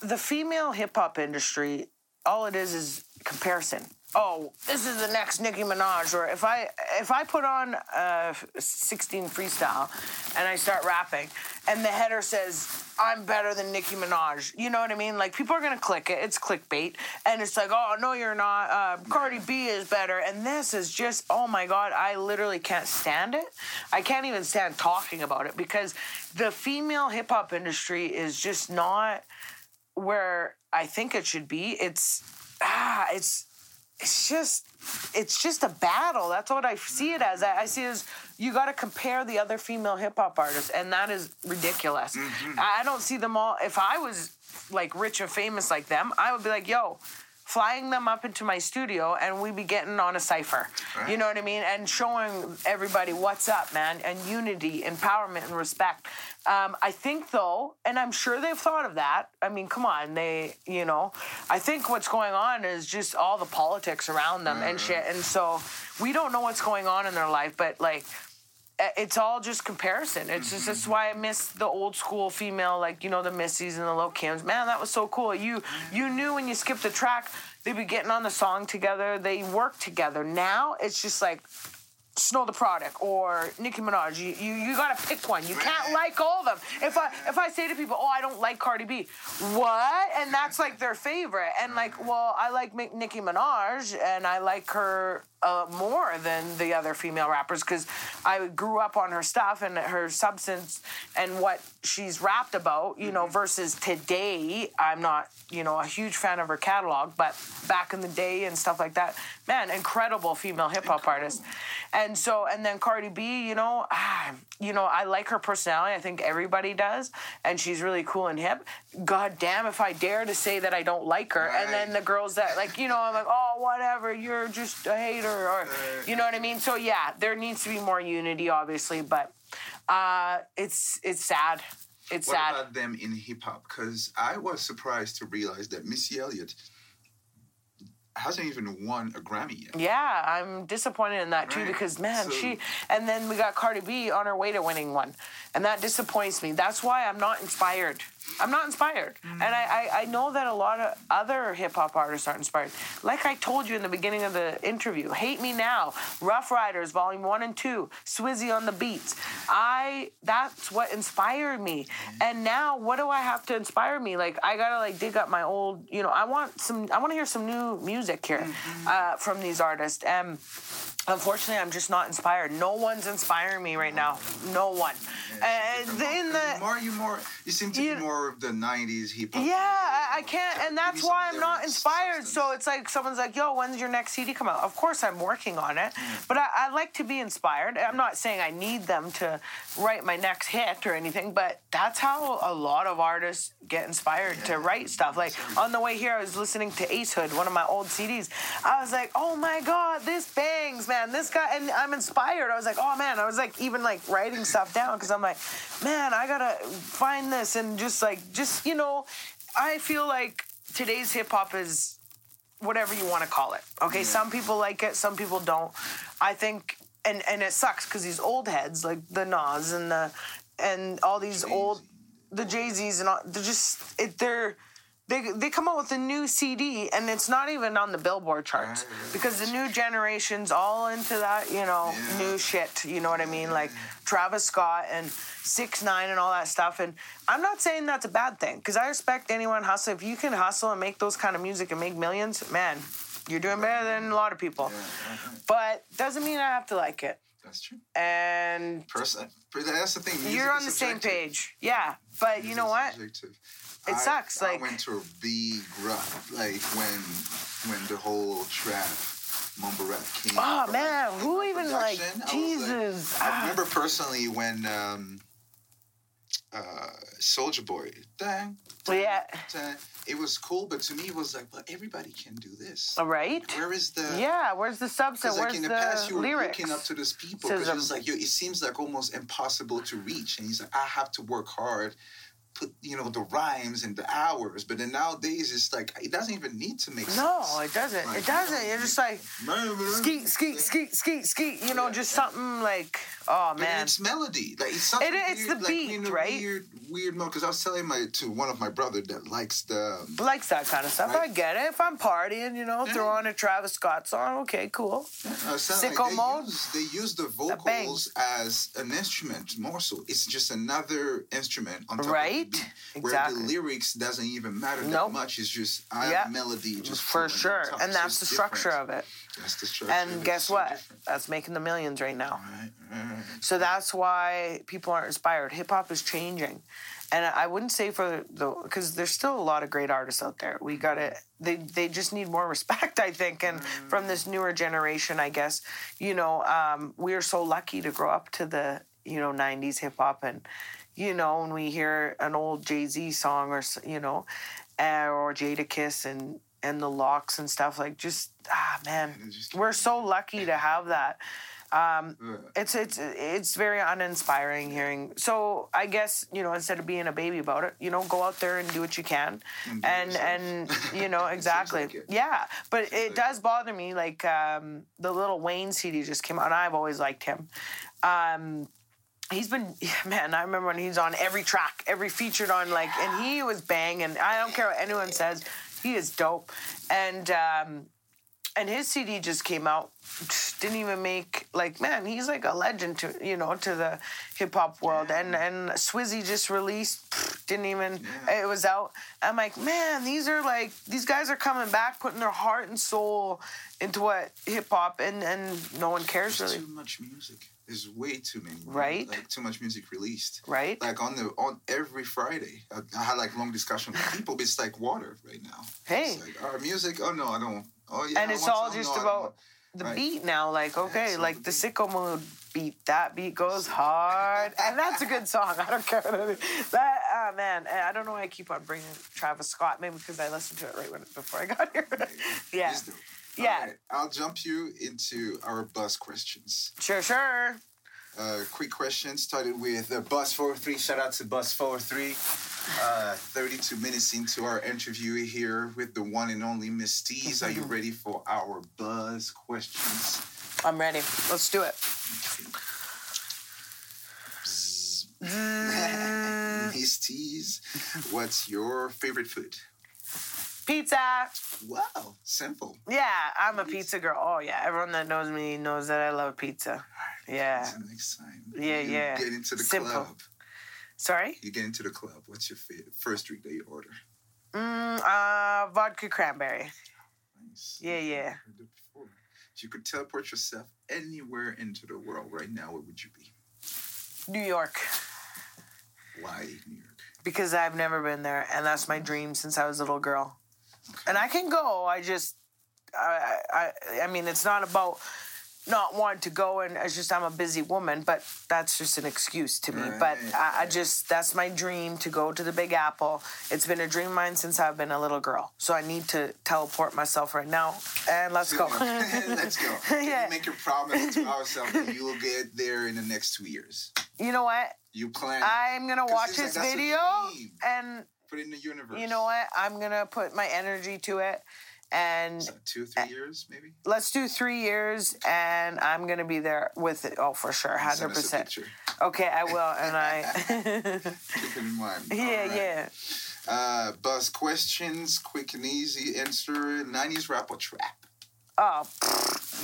The female hip hop industry, all it is is comparison. Oh, this is the next Nicki Minaj. Or if I if I put on a 16 freestyle and I start rapping, and the header says I'm better than Nicki Minaj, you know what I mean? Like people are gonna click it. It's clickbait, and it's like, oh no, you're not. Uh, Cardi B is better, and this is just, oh my god, I literally can't stand it. I can't even stand talking about it because the female hip hop industry is just not where I think it should be. It's ah, it's it's just it's just a battle. That's what I see it as. I, I see it as you got to compare the other female hip hop artists, and that is ridiculous. Mm-hmm. I I don't see them all. If I was like rich or famous like them, I would be like, yo. Flying them up into my studio and we be getting on a cipher. You know what I mean? And showing everybody what's up, man, and unity, empowerment, and respect. Um, I think though, and I'm sure they've thought of that. I mean, come on, they, you know, I think what's going on is just all the politics around them and shit. And so we don't know what's going on in their life, but like, it's all just comparison. It's just that's why I miss the old school female, like you know the Missies and the Lil' Kims. Man, that was so cool. You you knew when you skipped the track, they'd be getting on the song together. They work together. Now it's just like Snow Tha Product or Nicki Minaj. You, you you gotta pick one. You can't like all of them. If I if I say to people, oh I don't like Cardi B, what? And that's like their favorite. And like, well, I like Nicki Minaj and I like her uh, more than the other female rappers because I grew up on her stuff and her substance and what she's rapped about, you know, versus today. I'm not, you know, a huge fan of her catalog, but back in the day and stuff like that, man, incredible female hip hop artist. And so, and then Cardi B, you know, ah, you know, I like her personality. I think everybody does, and she's really cool and hip. God damn, if I dare to say that I don't like her, and then the girls that like, you know, I'm like, oh, whatever, you're just a hater, or you know what I mean. So yeah, there needs to be more unity, obviously, but uh, it's it's sad. It's What sad. about them in hip hop? Because I was surprised to realize that Missy Elliott hasn't even won a Grammy yet. Yeah, I'm disappointed in that too because man, So- she and then we got Cardi B on her way to winning one, and that disappoints me. That's why I'm not inspired. I'm not inspired, Mm. and I, I I know that a lot of other hip hop artists aren't inspired. Like I told you in the beginning of the interview, "Hate Me Now," Ruff Ryders Volume One and Two, Swizzy on the beats. I that's what inspired me, and now what do I have to inspire me? Like I gotta like dig up my old, you know, I want some, I want to hear some new music here uh, from these artists, and unfortunately, I'm just not inspired. No one's inspiring me right now. No one. And in the more, you more, you seem to You- be more of the '90s hip hop. yeah, I, I can't, and that's why I'm not inspired. substance. So it's like someone's like, "Yo, when's your next CD come out?" Of course, I'm working on it, Mm. but I, I like to be inspired. I'm not saying I need them to write my next hit or anything, but that's how a lot of artists get inspired to write stuff. Like on the way here, I was listening to Ace Hood, one of my old CDs. I was like, "Oh my god, this bangs, man! This guy," and I'm inspired. I was like, "Oh man!" I was like, even like writing stuff down because I'm like, "Man, I gotta find this," and just like, just you know, I feel like today's hip hop is whatever you want to call it. Okay, some people like it, some people don't. I think, and and it sucks because these old heads like the Nas and the and all these old the Jay Z's and all, they're just it, they're. They, they come out with a new CD and it's not even on the Billboard charts because the new generation's all into that, you know, Yeah. new shit. You know what I mean? Like Travis Scott and Six Nine and all that stuff. And I'm not saying that's a bad thing because I respect anyone hustle. If you can hustle and make those kind of music and make millions, man, you're doing better than a lot of people. Yeah, right, right. But doesn't mean I have to like it. That's true. And Person, that's the thing. music you're on the same page. Yeah. But you know what? subjective. It I- sucks, I like- went to a big like when when the whole trap mumble rap came. Oh man, who even like. I Jesus? I Ah. remember personally when um, uh, Soulja Boy, dang, Yeah. dang, it was cool, but to me it was like, but everybody can do this. All right. Where is the Yeah, where's the subset? Because like Where's in the, the, past, you were lyrics? looking up to these people because Sism. it's like yo, it seems like almost impossible to reach, and he's like, I have to work hard, put you know the rhymes and the hours. But then nowadays, it's like it doesn't even need to make no, sense. No, it doesn't. Like, it doesn't. you know, You're just like skeet, skeet, skeet, skeet, skeet. You know, Yeah, just yeah. something like, oh man. it's melody. Like it's something It- it's weird, the like, beat, in a right? Weird, weird mode. Because I was telling my to one of my brother that likes the likes that kind of stuff. Right. I get it. If I'm partying, you know, throw on a Travis Scott song. Okay, cool. Sicko like they mode? Use, they use the vocals as an instrument more so. It's just another instrument on top Right? The beat. Where the lyrics doesn't even matter that Nope. much. It's just I have melody just For sure. And that's the structure different. of it. That's the structure. And guess so what? different. That's making the millions right now. Right, right. So that's why people aren't inspired. Hip hop is changing. And I wouldn't say for the because there's still a lot of great artists out there. We got to they they just need more respect, I think, and from this newer generation, I guess. You know, um, we are so lucky to grow up to the you know '90s hip hop, and you know when we hear an old Jay Z song or you know, uh, or Jadakiss and and the LOX and stuff like just ah man, we're so lucky to have that Uh, it's it's it's very uninspiring hearing. So I guess you know instead of being a baby about it, you know, go out there and do what you can, And and and you know exactly, like yeah. But it like does bother me. Like um, the Lil Wayne CD just came out, and I've always liked him. Um, he's been man. I remember when he's on every track, every featured on like, and he was banging. I don't care what anyone says, he is dope, and. Um, and his CD just came out. Didn't even make like man, he's like a legend to you know to the hip hop world. And and Swizzy just released, didn't even it was out. I'm like man, these are like these guys are coming back, putting their heart and soul into what hip hop, and and no one cares There's really, too much music. There's way too many. Right? Like too much music released. right? Like on the on every Friday, I, I had like long discussion with people. But it's like water right now. Hey. It's like our music. Oh no, I don't. Oh yeah. and I it's all just No, about the Right. beat now. Like okay, it's like the the Sicko Mode beat. That beat goes hard, and that's a good song. I don't care what it is. That ah man, I don't know why I keep on bringing Travis Scott. Maybe because I listened to it right when before I got here. yeah, Yeah. I'll jump you into our buzz questions. sure, sure. Uh, quick question started with uh, Bus 43. Shout out to Bus 43. Uh, 32 minutes into our interview here with the one and only Miss Tease. Are you ready for our buzz questions? I'm ready. Let's do it. Miss Tease, what's your favorite food? Pizza. Wow, simple. Yeah, I'm a pizza girl. Oh yeah, everyone that knows me knows that I love pizza. Yeah. Until next time. Yeah, you yeah. Get into the Simple. club. Sorry. You get into the club. What's your first drink that you order? Mm, uh, vodka cranberry. Nice. Yeah, yeah. Heard it before. If you could teleport yourself anywhere into the world right now, where would you be? New York. Why New York? because I've never been there, and that's my dream since I was a little girl. And I can go. I just, I, I, I mean, it's not about not wanting to go, and it's just I'm a busy woman. But that's just an excuse to me. But I, I just that's my dream to go to the Big Apple. It's been a dream of mine since I've been a little girl. So I need to teleport myself right now, and let's go. Let's go. Yeah. you make a promise to ourselves that you will get there in the next two years? you know what? You plan. I'm gonna watch it's like, this video, and Put it in the universe. you know what? I'm gonna put my energy to it, and So two, three years, maybe. let's do three years and i'm gonna be there with it oh for sure 100% us a picture. okay i will and i Keep it in mind. yeah right. yeah Uh, buzz questions, quick and easy answer. 90s rap or trap? Oh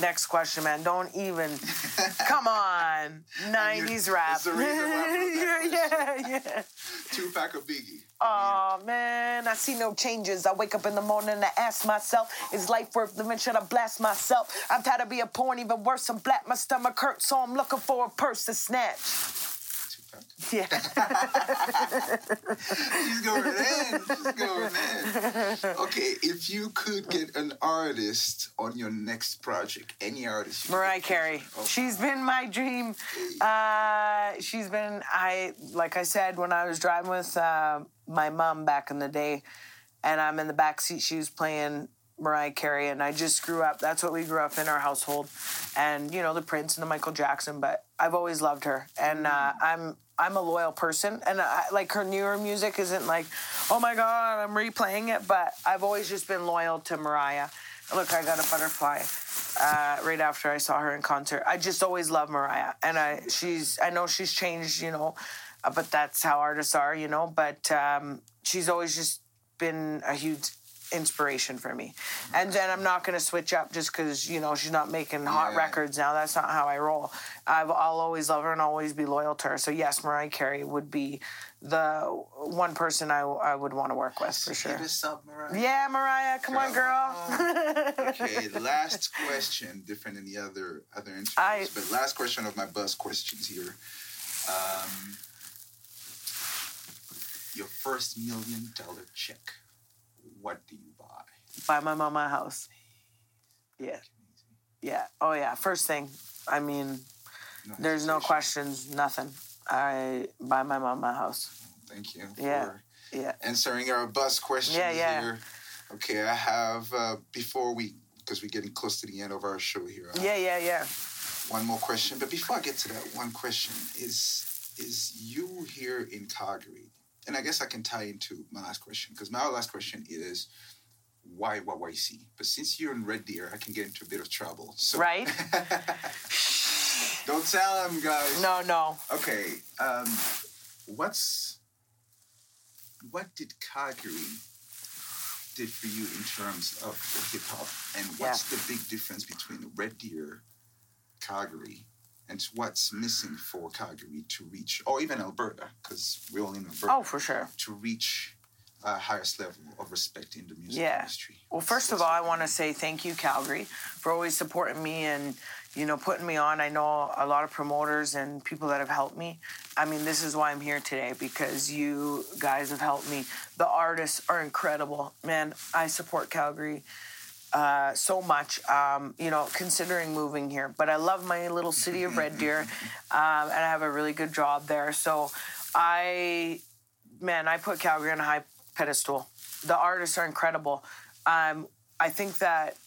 next question man don't even come on 90s rap It's the reason why I put that yeah yeah Tupac or Biggie? Oh man, I see no changes. I wake up in the morning and I ask myself, is life worth living? Should I blast myself? I'm tired of being porn, even worse. I'm black, my stomach hurts, so I'm looking for a purse to snatch. Yeah. She's going in. She's going in. Okay, if you could get an artist on your next project, any artist. you Mariah Carey. Oh, She's been my dream. Uh, she's been I like I said when I was driving with uh, my mom back in the day, and I'm in the back seat. She was playing Mariah Carey, and I just grew up. That's what we grew up in our household, and you know the Prince and the Michael Jackson. But I've always loved her, and uh, I'm I'm a loyal person, and I, like her newer music isn't like, oh my god, I'm replaying it. But I've always just been loyal to Mariah. Look, I got a butterfly uh, right after I saw her in concert. I just always love Mariah, and I she's I know she's changed, you know, uh, but that's how artists are, you know. But um, she's always just been a huge inspiration for me. And then I'm not gonna switch up just because you know she's not making hot Yeah. records now. That's not how I roll. I've, I'll always love her and always be loyal to her. So yes, Mariah Carey would be the one person I, I would want to work with for sure. Hit us up, Mariah. Yeah, Mariah, come on, girl. okay, last question, different than the other other interviews, I- but last question of my buzz questions here. Um, your first million dollar check. What do you buy? Buy my mama a house. Yeah. Yeah. Oh yeah. First thing. I mean, No there's no questions. Nothing. I buy my mama a house. Thank you Yeah. for Yeah. answering our buzz questions Yeah, yeah. here. Okay, I have uh, before we because we're getting close to the end of our show here. I Yeah. Yeah. Yeah. one more question. But before I get to that one question, is is you here in Calgary? And I guess I can tie into my last question because my last question is why YYC? But since you're in Red Deer, I can get into a bit of trouble. So Right? don't tell them, guys. No. No. Okay. Um, what's what did Calgary did for you in terms of hip hop, and what's the big difference between Red Deer, Calgary, and what's missing for Calgary to reach, or even Alberta, because we're all in Alberta, Oh, for sure. to reach a highest level of respect in the music Yeah. industry. Well, first of all, I want to say thank you, Calgary, for always supporting me and you know putting me on. I know a lot of promoters and people that have helped me. I mean, this is why I'm here today because you guys have helped me. The artists are incredible, man. I support Calgary uh, so much. Um, you know, considering moving here, but I love my little city of Red Deer, um, and I have a really good job there. So, I, man, I put Calgary on a high pedestal. The artists are incredible. Um, I think that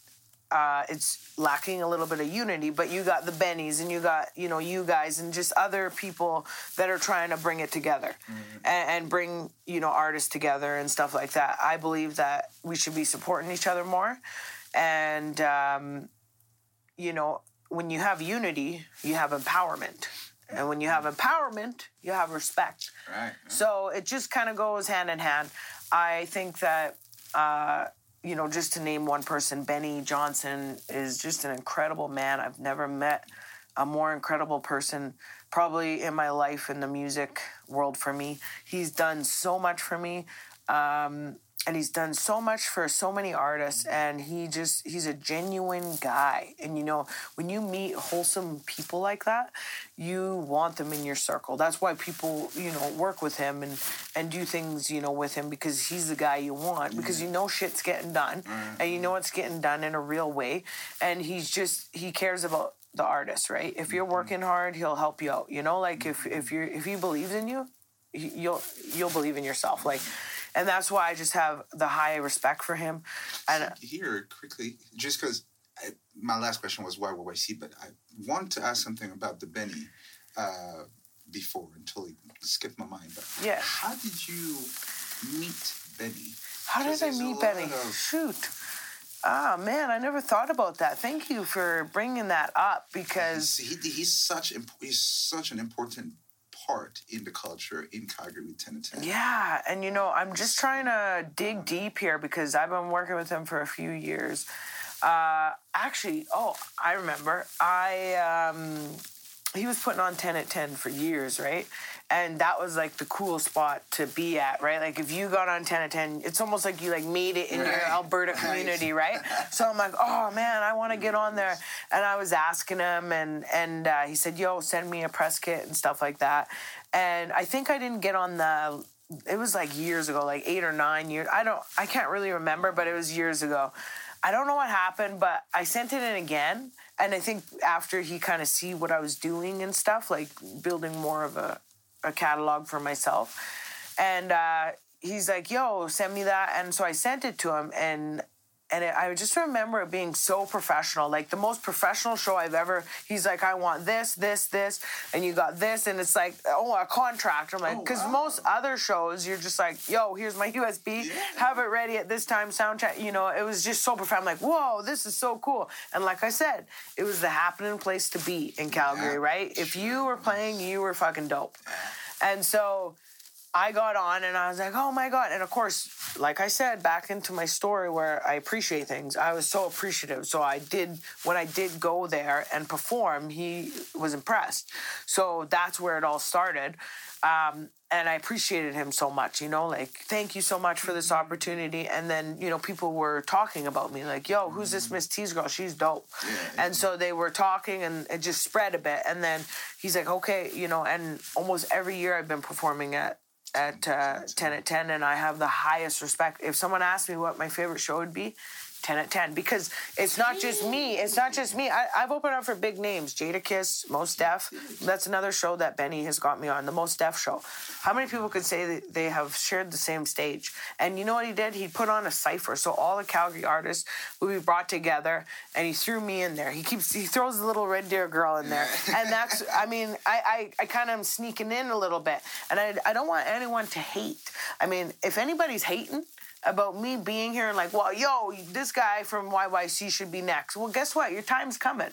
uh, it's lacking a little bit of unity. But you got the Bennies and you got you know you guys and just other people that are trying to bring it together and, and bring you know artists together and stuff like that. I believe that we should be supporting each other more, and um, you know when you have unity, you have empowerment. And when you have empowerment, you have respect. Right. So it just kind of goes hand in hand. I think that, uh, you know, just to name one person, Benny Johnson is just an incredible man. I've never met a more incredible person probably in my life in the music world for me. He's done so much for me. Um, and he's done so much for so many artists mm-hmm. and he just he's a genuine guy. And you know when you meet wholesome people like that you want them in your circle. That's why people you know work with him and and do things you know with him because he's the guy you want because you mm-hmm. know shit's getting done and you know mm-hmm. it's getting done in a real way and he's just he cares about the artist right? If you're working hard he'll help you out you know? Like if if you're if he believes in you you'll you'll believe in yourself. Like and that's why I just have the high respect for him. And here quickly, just because my last question was why YYC, but I want to ask something about the Benny uh, before until he skipped my mind. But Yeah. how did you meet Benny? how did I meet Benny? of- Shoot. Ah man, I never thought about that. Thank you for bringing that up because He's, he, he's such imp- he's such an important part in the culture in Calgary with 10 at 10. Yeah, and you know, I'm just trying to dig deep here because I've been working with him for a few years. Uh, actually, oh, I remember. I um, he was putting on 10 at 10 for years, right? And that was like the cool spot to be at, right? Like if you got on 10 at 10, it's almost like you like made it in your Alberta Right. community, right? So I'm like, oh man, I want to get on there. And I was asking him, and and uh, he said, yo, send me a press kit and stuff like that. And I think I didn't get on the. It was like years ago, like eight or nine years. I don't, I can't really remember, but it was years ago. I don't know what happened, but I sent it in again. And I think after he kind of see what I was doing and stuff, like building more of a, a catalog for myself. And uh, he's like, yo, send me that. And so I sent it to him. And and it, I just remember it being so professional, like the most professional show I've ever. He's like, I want this, this, this, and you got this, and it's like, oh, a contract. I'm like, Oh, because wow. most other shows, you're just like, yo, here's my USB, have it ready at this time, sound check. You know, it was just so profound. I'm like, whoa, this is so cool. And like I said, it was the happening place to be in Calgary, Yeah, right? If you were playing, you were fucking dope. And so I got on and I was like, oh my God. And of course, like I said, back into my story where I appreciate things, I was so appreciative. So I did, when I did go there and perform, he was impressed. So that's where it all started. Um, and I appreciated him so much, you know, like, thank you so much for this opportunity. And then, you know, people were talking about me, like, yo, who's this Miss Tease girl? She's dope. And so they were talking and it just spread a bit. And then he's like, okay, you know, and almost every year I've been performing at at uh, 10 at 10 and I have the highest respect. If someone asked me what my favorite show would be, 10 at 10 because it's not just me. It's not just me. I, I've opened up for big names. Jada Kiss, Mos Def. That's another show that Benny has got me on, the Mos Def show. How many people could say that they have shared the same stage? And you know what he did? He put on a cipher. So all the Calgary artists would be brought together and he threw me in there. He keeps, he throws the little Red Deer girl in there. And that's, I mean, I, I, I kind of am sneaking in a little bit. And I, I don't want anyone to hate. I mean, if anybody's hating, about me being here and like, well, yo, this guy from YYC should be next. Well, guess what? Your time's coming.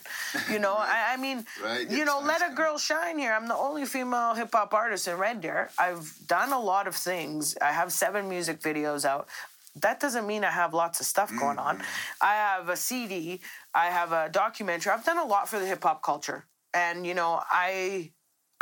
You know, I, I mean, Right, you know, let a coming. girl shine here. I'm the only female hip hop artist in Red Deer. I've done a lot of things. I have seven music videos out. That doesn't mean I have lots of stuff going on. Mm-hmm. I have a CD. I have a documentary. I've done a lot for the hip hop culture, and you know, I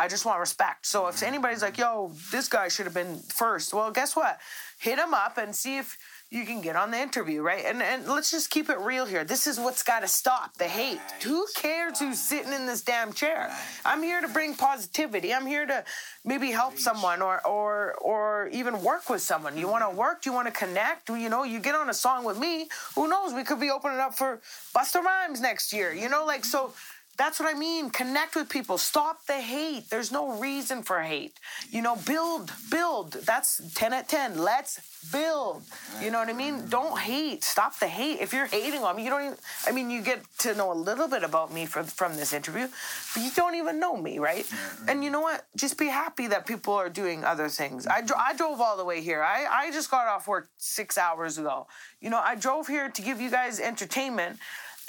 I just want respect. So if anybody's like, yo, this guy should have been first, well, guess what? Hit him up and see if you can get on the interview, right? And and let's just keep it real here. This is what's got to stop the hate. Who cares who's sitting in this damn chair? I'm here to bring positivity. I'm here to maybe help someone or or or even work with someone. You want to work? Do you want to connect? You know, you get on a song with me. Who knows? We could be opening up for Busta Rhymes next year. You know, like so That's what I mean. Connect with people. Stop the hate. There's no reason for hate. You know, build, build. That's 10 at 10. Let's build. You know what I mean? Don't hate. Stop the hate. If you're hating on me, you don't even, I mean, you get to know a little bit about me from, from this interview, but you don't even know me, right? And you know what? Just be happy that people are doing other things. I, dro- I drove all the way here. I, I just got off work six hours ago. You know, I drove here to give you guys entertainment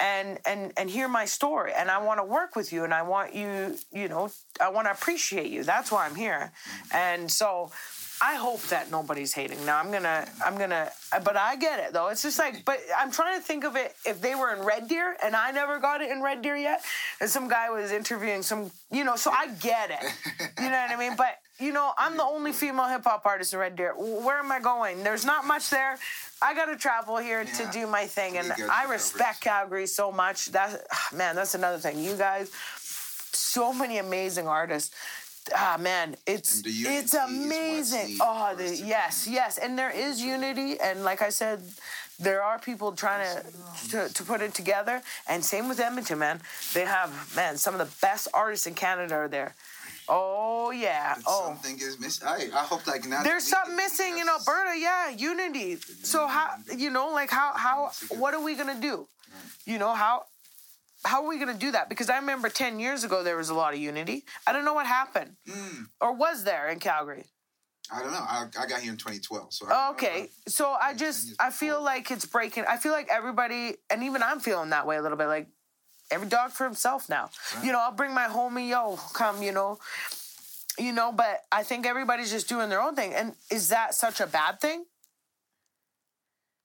and and and hear my story and i want to work with you and i want you you know i want to appreciate you. That's why i'm here. And so i hope that nobody's hating. Now i'm gonna i'm gonna but i get it though. It's just like but i'm trying to think of it if they were in red deer and i never got it in red deer yet and some guy was interviewing some you know so i get it. You know what i mean? But you know i'm the only female hip-hop artist in red deer where am i going there's not much there I got to travel here Yeah. to do my thing, and I you respect Calgary so much. That man, that's another thing. You guys, so many amazing artists. Ah man, it's And the unity it's amazing. Oh, the, yes, yes, and there is unity, and like I said, there are people trying to, to to put it together. And same with Edmonton, man. They have man some of the best artists in Canada are there. Oh yeah. But oh. Something is missing. I, I hope like now. There's something missing in. Alberta, yeah, unity. So how you know, like how how what are we gonna do? You know how how are we gonna do that? Because I remember ten years ago there was a lot of unity. I don't know what happened, Mm. or was there in Calgary? I don't know. I, I got here in 2012. So I okay, so I just I feel like it's breaking. I feel like everybody, and even I'm feeling that way a little bit. Like every dog for himself now. You know, I'll bring my homie, yo, come, you know, you know. But I think everybody's just doing their own thing, and is that such a bad thing?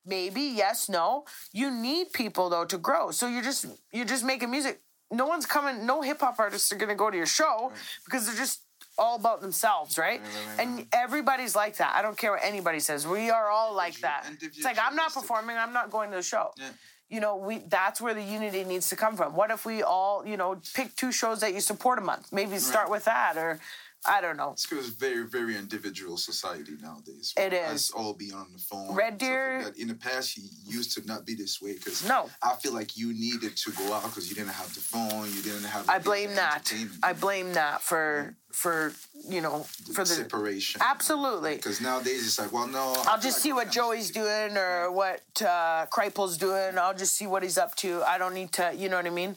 Maybe yes, no. You need people though to grow. So you're just you're just making music. No one's coming. No hip hop artists are gonna go to your show because they're just all about themselves, right? Right, right, right, And everybody's like that. I don't care what anybody says. We are all like that. It's like I'm not performing. I'm not going to the show. Yeah. You know, we that's where the unity needs to come from. What if we all, you know, pick two shows that you support a month? Maybe start with that, or I don't know. It's because it's very, very individual society nowadays. It is. Us all be on the phone. Red Deer- like. In the past, you used to not be this way because No. I feel like you needed to go out because you didn't have the phone. You didn't have. I blame that. I blame that for for you know for the separation. absolutely. Because nowadays it's like, well, no. I'll just see what Joey's doing or what uh, Kripel's doing. I'll just see what he's up to. I don't need to, you know what I mean?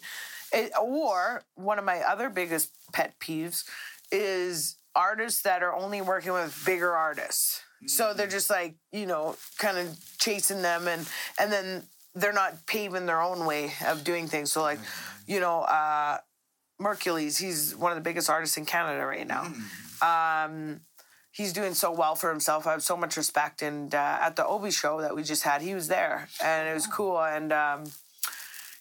It, or one of my other biggest pet peeves is artists that are only working with bigger artists. So they're just like, you know, kind of chasing them and and then they're not paving their own way of doing things. So like, you know, uh Merkules, he's one of the biggest artists in Canada right now. Um he's doing so well for himself. I have so much respect. And uh, at the Obi show that we just had, he was there, and it was cool. And um,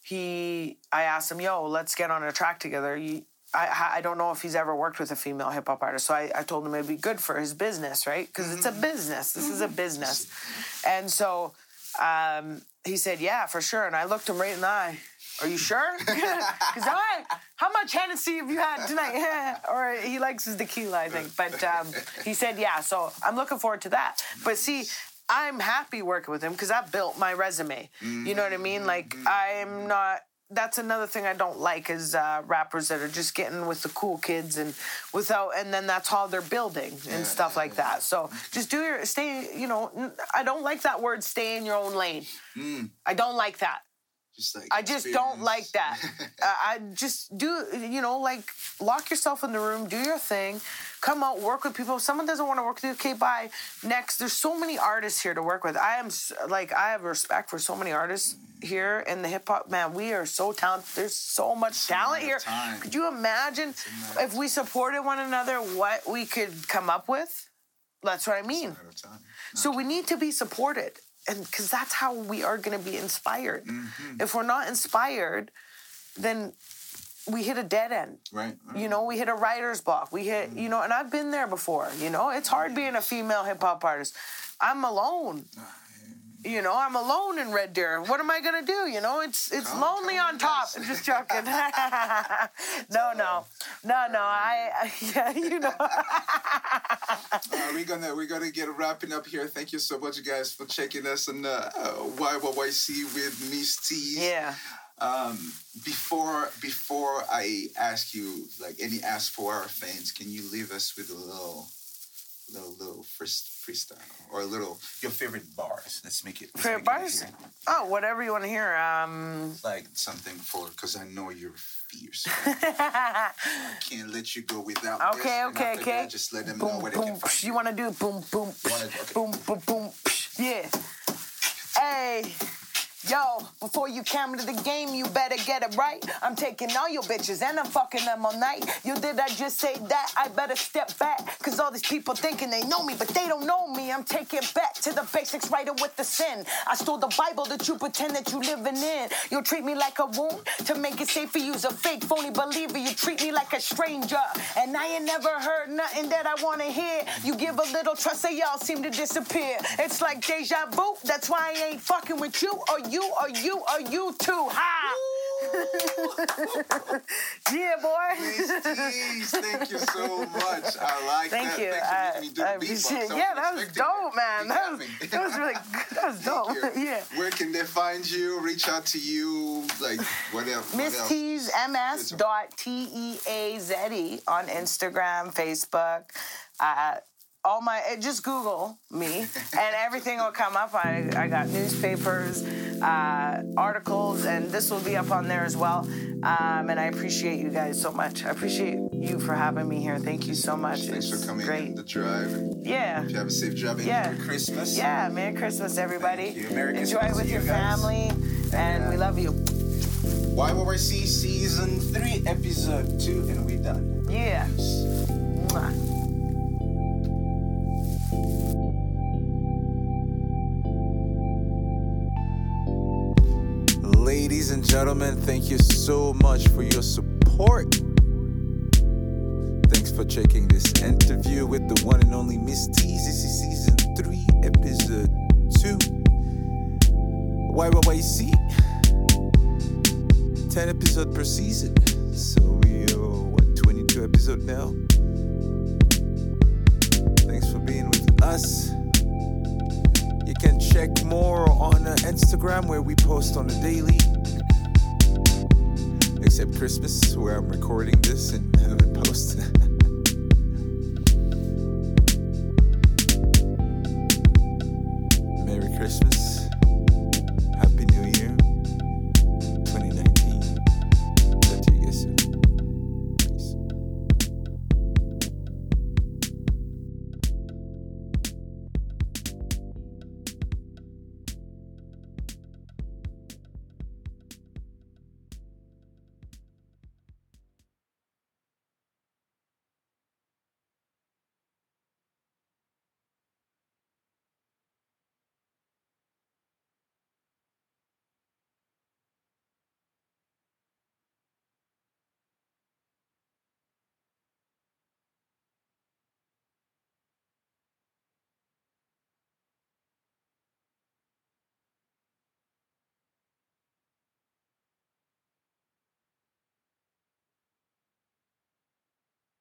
he, I asked him, "Yo, let's get on a track together." You, I, I don't know if he's ever worked with a female hip hop artist, so I, I told him it'd be good for his business, right? Because it's a business. This is a business, and so um, he said, "Yeah, for sure." And I looked him right in the eye. Are you sure? Because I, how much Hennessy have you had tonight? or he likes his tequila, I think. But um, he said, yeah. So I'm looking forward to that. But see, I'm happy working with him because I built my resume. You know what I mean? Like I'm not. That's another thing I don't like is uh, rappers that are just getting with the cool kids and without, and then that's how they're building and stuff like that. So just do your stay. You know, I don't like that word. Stay in your own lane. I don't like that. Just like I just don't like that. I just do, you know, like lock yourself in the room, do your thing, come out, work with people. If someone doesn't want to work with you, okay, bye. Next, there's so many artists here to work with. I am like, I have respect for so many artists here in the hip hop. Man, we are so talented. There's so much talent here. time. Could you imagine if we supported one another, what we could come up with? That's what I mean. Matter of time. So we need to be supported, and because that's how we are going to be inspired. Mm-hmm. If we're not inspired, then we hit a dead end. Right. You know, we hit a writer's block. We hit, you know, and I've been there before. You know, it's hard being a female hip hop artist. I'm alone. You know, I'm alone in Red Deer. What am I gonna do? You know, it's it's Come- lonely come on top. I'm just joking. no, no, no, no. I, yeah, you know. Uh, we're gonna we're gonna get wrapping up here. Thank you so much, guys, for checking us on uh, YYYC with Miss T. Yeah. Um, before before I ask you like any ask for our fans, can you leave us with a little little little first freestyle or a little your favorite bars? Let's make it let's Favorite make bars? easier. Oh, whatever you want to hear. Um, Like something for because I know you're fierce. I can't let you go without okay, and okay, okay. that, just let them know boom, where boom. they can find you. want to do boom, boom, Wanna- okay. boom, boom, boom. Yeah. Hey. Yo, before you come to the game, you better get it right. I'm taking all your bitches and I'm fucking them all night. You did I just say that? I better step back. Cause all these people thinking they know me, but they don't know me. I'm taking back to the basics, right with the sin. I stole the Bible that you pretend that you living in. You'll treat me like a wound to make it safe for you's a fake phony believer. You treat me like a stranger. And I ain't never heard nothing that I wanna hear. You give a little trust, say y'all seem to disappear. It's like deja vu. That's why I ain't fucking with you or you you or you are you too. Ha! yeah, boy. Please, thank you so much. I like Thank that. you. Thanks I, for making me do I the beatbox. appreciate. Yeah, that was dope, man. That was, that was really good. That was dope. You. yeah. Where can they find you? Reach out to you. Like what else? what Miss else? T's MS dot T E A Z E on Instagram, Facebook. Uh, all my uh, just Google me and everything will come up. I, I got newspapers, uh, articles, and this will be up on there as well. Um, and I appreciate you guys so much. I appreciate you for having me here. Thank you so much. Thanks it's for coming great. the drive. Yeah. You have a safe drive Yeah. Merry Christmas. Yeah, Merry Christmas, everybody. Thank you. Merry Enjoy Christmas with your you family, and we love you. YYC season three, episode two, and we're done. Yeah. Mwah. Ladies and gentlemen, thank you so much for your support. Thanks for checking this interview with the one and only Miss Tease. This is season three, episode two. YYC. 10 episode per season. So we are, what, 22 episode now? Thanks for being with us. You can check more on Instagram where we post on the daily. Except Christmas, where I'm recording this and haven't posted.